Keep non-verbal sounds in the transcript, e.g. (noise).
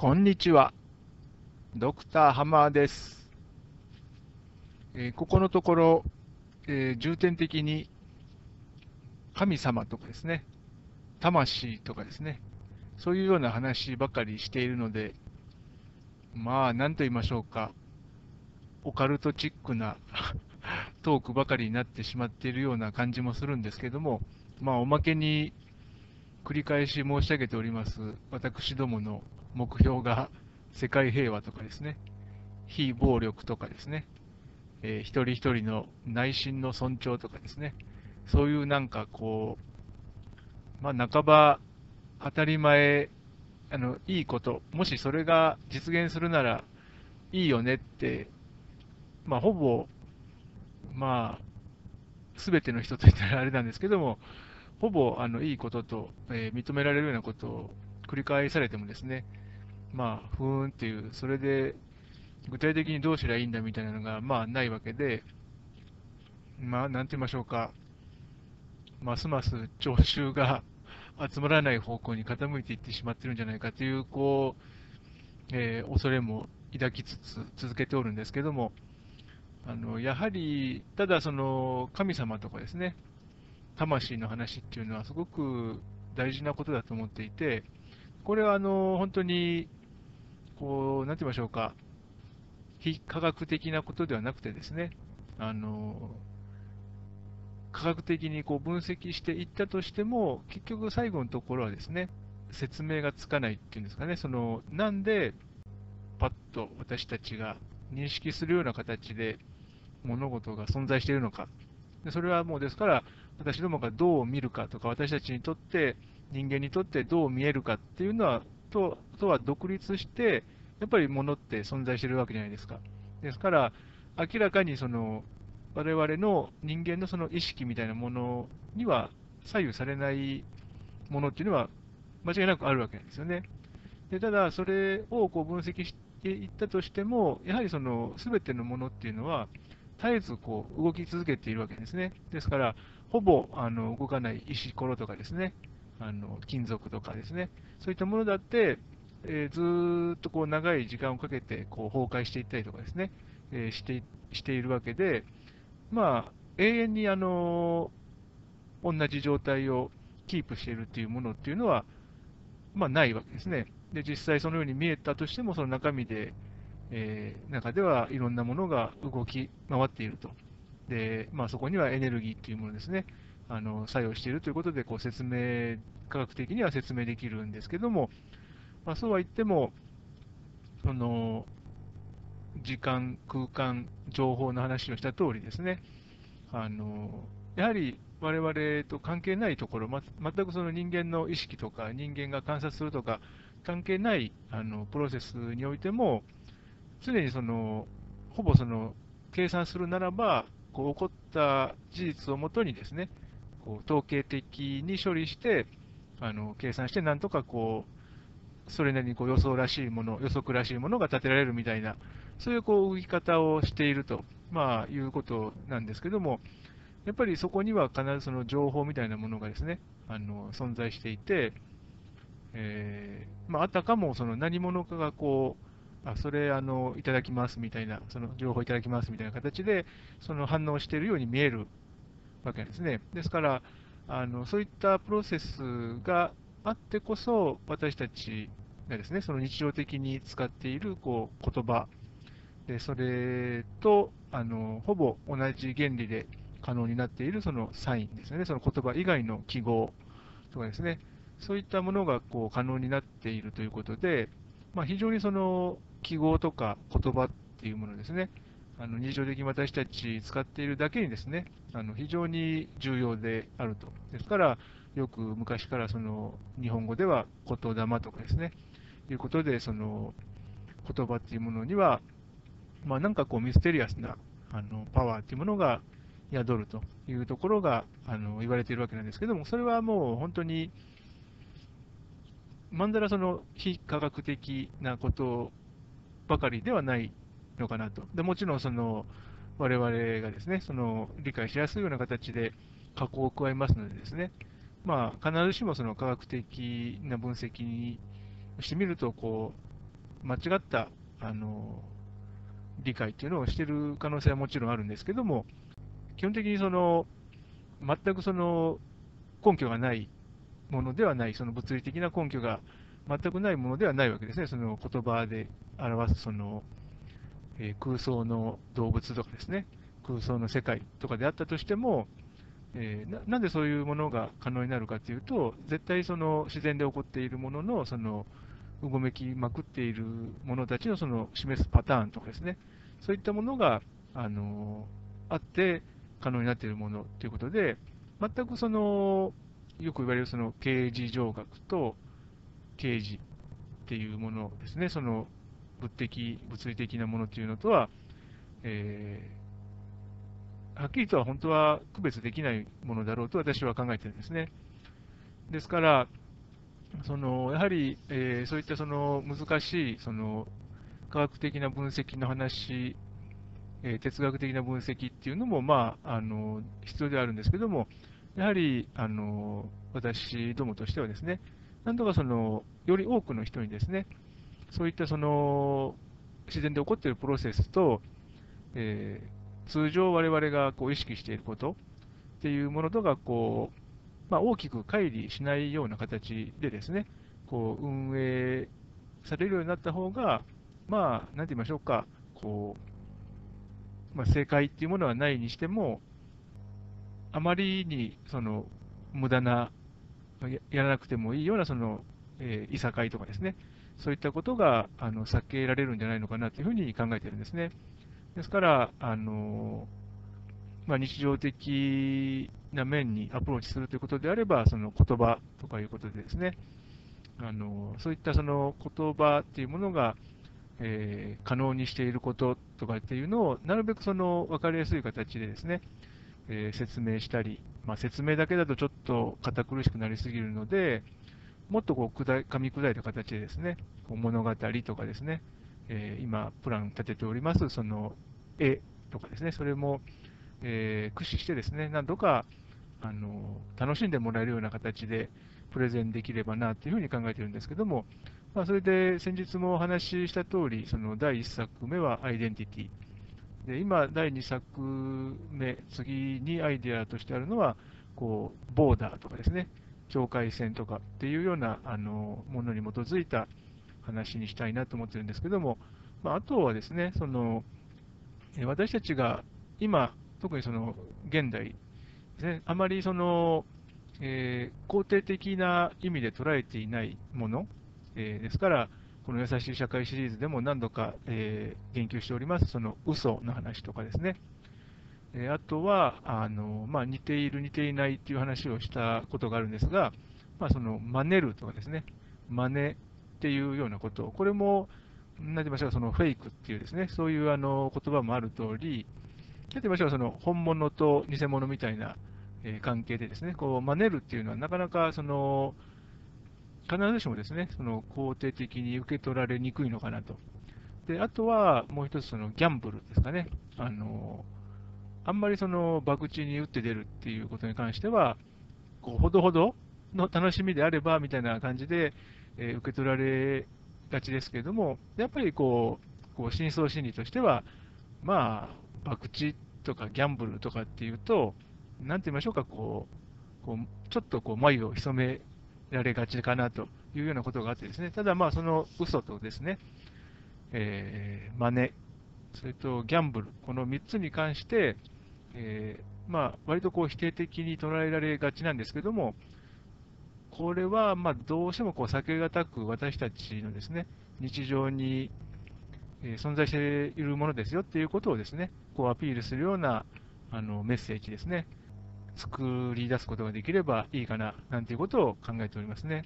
こんにちは。ドクターハマーです。えー、ここのところ、えー、重点的に神様とかですね、魂とかですね、そういうような話ばかりしているので、まあ、なんと言いましょうか、オカルトチックな (laughs) トークばかりになってしまっているような感じもするんですけども、まあ、おまけに繰り返し申し上げております、私どもの目標が世界平和とかですね、非暴力とかですね、えー、一人一人の内心の尊重とかですね、そういうなんかこう、まあ、半ば当たり前、あのいいこと、もしそれが実現するならいいよねって、まあ、ほぼ、まあ、すべての人といったらあれなんですけども、ほぼあのいいことと、えー、認められるようなことを繰り返されてもですね、まあ、ふーんっていう、それで具体的にどうすりゃいいんだみたいなのが、まあ、ないわけで、まあ、なんて言いましょうか、ますます聴衆が集まらない方向に傾いていってしまってるんじゃないかという、こう、えー、恐れも抱きつつ続けておるんですけども、あのやはり、ただその神様とかですね、魂の話っていうのはすごく大事なことだと思っていて、これはあの本当に、こう、なんて言いましょうか、非科学的なことではなくてですね、あの科学的にこう分析していったとしても、結局最後のところはですね、説明がつかないっていうんですかね、そのなんでパッと私たちが認識するような形で物事が存在しているのか。でそれはもうですから、私どもがどう見るかとか、私たちにとって、人間にとってどう見えるかっていうのは、ととは独立して、やっぱり物って存在してるわけじゃないですか。ですから、明らかにその我々の人間のその意識みたいなものには左右されないものっていうのは間違いなくあるわけなんですよね。でただ、それをこう分析していったとしても、やはりその全てのものっていうのは、絶えずこう動き続けているわけですね。ですから、ほぼあの動かない石ころとかですね、あの金属とかですね、そういったものだって、えー、ずっとこう長い時間をかけてこう崩壊していったりとかですね、えー、してしているわけで、まあ、永遠にあの同じ状態をキープしているっていうものっていうのは、まあ、ないわけですね。で、実際そのように見えたとしても、その中身で、えー、中ではいろんなものが動き回っていると。で、まあ、そこにはエネルギーというものですね、あの作用しているということでこう説明、科学的には説明できるんですけども、まあ、そうは言っても、その時間、空間、情報の話をした通りですね、あのやはり我々と関係ないところ、ま、全くその人間の意識とか、人間が観察するとか、関係ないあのプロセスにおいても、常にそのほぼその計算するならば、こう起こった事実をもとにですね、こう統計的に処理して、あの計算して、なんとかこう、それなりにこう予想らしいもの、予測らしいものが立てられるみたいな、そういうこう動き方をしていると、まあ、いうことなんですけども、やっぱりそこには必ずその情報みたいなものがですね、あの存在していて、えーまあ、あたかもその何者かがこう、あそれあのいただきますみたいな、その情報いただきますみたいな形で、その反応しているように見えるわけですね。ですから、あのそういったプロセスがあってこそ、私たちがですね、その日常的に使っているこう言葉で、それとあのほぼ同じ原理で可能になっているそのサインですね、その言葉以外の記号とかですね、そういったものがこう可能になっているということで、まあ、非常にその記号とか言葉っていうものですね、あの日常的に私たち使っているだけにですね、あの非常に重要であると。ですから、よく昔からその日本語では言霊とかですね、いうことで、その言葉っていうものには、まあ、なんかこうミステリアスなあのパワーっていうものが宿るというところがあの言われているわけなんですけども、それはもう本当に、まんざらその非科学的なことばかりではないのかなと。でもちろんその我々がですね、その理解しやすいような形で加工を加えますのでですね、まあ、必ずしもその科学的な分析にしてみると、こう間違ったあの理解っていうのをしている可能性はもちろんあるんですけども、基本的にその全くその根拠がないものではない、その物理的な根拠が全くないものではないわけですね、その言葉で表すその、えー、空想の動物とかですね、空想の世界とかであったとしても、えー、なんでそういうものが可能になるかというと、絶対その自然で起こっているもののそのうごめきまくっている者たちのその示すパターンとかですね、そういったものがあのあって可能になっているものということで、全くそのよく言われるその刑事上学と刑事っていうものですね、その物的、物理的なものというのとは、えー、はっきりとは本当は区別できないものだろうと私は考えてるんですね。ですから、そのやはり、えー、そういったその難しいその科学的な分析の話、えー、哲学的な分析っていうのも、まあ、あの必要ではあるんですけども、やはりあの私どもとしてはですね、なんとかそのより多くの人にですね、そういったその自然で起こっているプロセスと、えー、通常我々がこう意識していることっていうものとがこう、まあ、大きく乖離しないような形でですね、こう運営されるようになった方が、まあ、なんて言いましょうか、こう、まあ、正解っていうものはないにしても、あまりにその無駄な、やらなくてもいいようなその、えー、いさかいとかですね、そういったことがあの避けられるんじゃないのかなというふうに考えているんですね。ですから、あのまあ、日常的な面にアプローチするということであれば、その言葉とかいうことでですね、あのそういったその言葉っていうものが、えー、可能にしていることとかっていうのを、なるべくその分かりやすい形でですね、えー、説明したり、まあ、説明だけだとちょっと堅苦しくなりすぎるので、もっとこう砕噛み砕いた形でですね、物語とかですね、えー、今、プラン立てております、その絵とかですね、それも、えー、駆使してですね、何度かあの楽しんでもらえるような形でプレゼンできればなというふうに考えているんですけども、まあ、それで先日もお話しした通り、その第1作目はアイデンティティ。で今、第2作目、次にアイデアとしてあるのは、こう、ボーダーとかですね、境界線とかっていうようなあのものに基づいた話にしたいなと思ってるんですけども、まあ、あとはですね、その私たちが今、特にその現代ですね、あまりその、えー、肯定的な意味で捉えていないもの、えー、ですから、この優しい社会シリーズでも何度か、えー、言及しております、その嘘の話とかですね、えー、あとはあの、まあ、似ている、似ていないっていう話をしたことがあるんですが、まあ、その真似るとかですね、真似っていうようなこと、これも、何て言いましょうか、そのフェイクっていうですね、そういうあの言葉もある通り、何て言いましょうか、その本物と偽物みたいな、え、関係でですね、こう真似るっていうのはなかなかその、必ずしもですね、その肯定的に受け取られにくいのかなと。で、あとはもう一つそのギャンブルですかね。あのあんまりその博打に打って出るっていうことに関しては、こうほどほどの楽しみであればみたいな感じで、えー、受け取られがちですけれども、やっぱりこう、こう深層心理としては、まあ、博打とかギャンブルとかっていうと、なんて言いましょうか、こう、こうちょっとこう眉を潜められがちかなというようなことがあってですね、ただまあその嘘とですね、えー、真似、それとギャンブル、この3つに関して、えー、まあ割とこう否定的に捉えられがちなんですけども、これはまどうしてもこう避けがたく私たちのですね日常に存在しているものですよっていうことをですねこうアピールするようなあのメッセージですね、作り出すことができればいいかななんていうことを考えておりますね。